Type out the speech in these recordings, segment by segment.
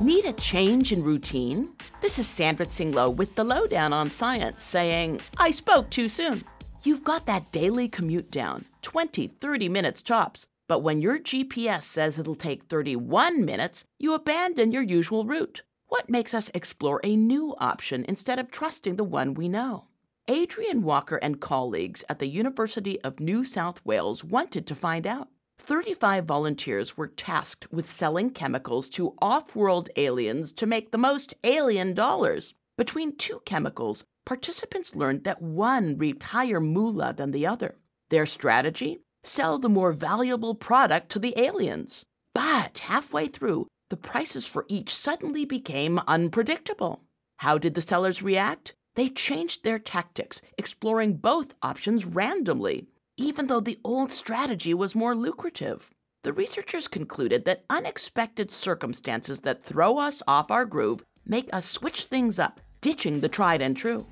Need a change in routine? This is Sandra Tsing Loh with the Loh Down on science saying, I spoke too soon. You've got that daily commute down, 20, 30 minutes tops. But when your GPS says it'll take 31 minutes, you abandon your usual route. What makes us explore a new option instead of trusting the one we know? Adrian Walker and colleagues at the University of New South Wales wanted to find out. 35 volunteers were tasked with selling chemicals to off world aliens to make the most alien dollars. Between two chemicals, participants learned that one reaped higher moolah than the other. Their strategy? sell the more valuable product to the aliens. But halfway through, the prices for each suddenly became unpredictable. How did the sellers react? They changed their tactics, exploring both options randomly, even though the old strategy was more lucrative. The researchers concluded that unexpected circumstances that throw us off our groove make us switch things up, ditching the tried and true.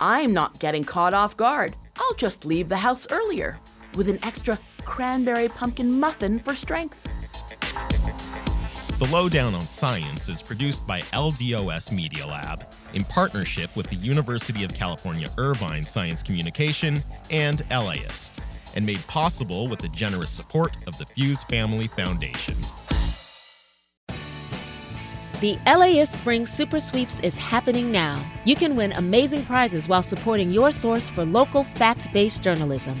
I'm not getting caught off guard. I'll just leave the house earlier with an extra cranberry pumpkin muffin for strength. The Loh Down on Science is produced by LDOS Media Lab in partnership with the University of California Irvine Science Communication and LAist, and made possible with the generous support of the Fuse Family Foundation. The LAist Spring Super Sweeps is happening now. You can win amazing prizes while supporting your source for local fact based journalism.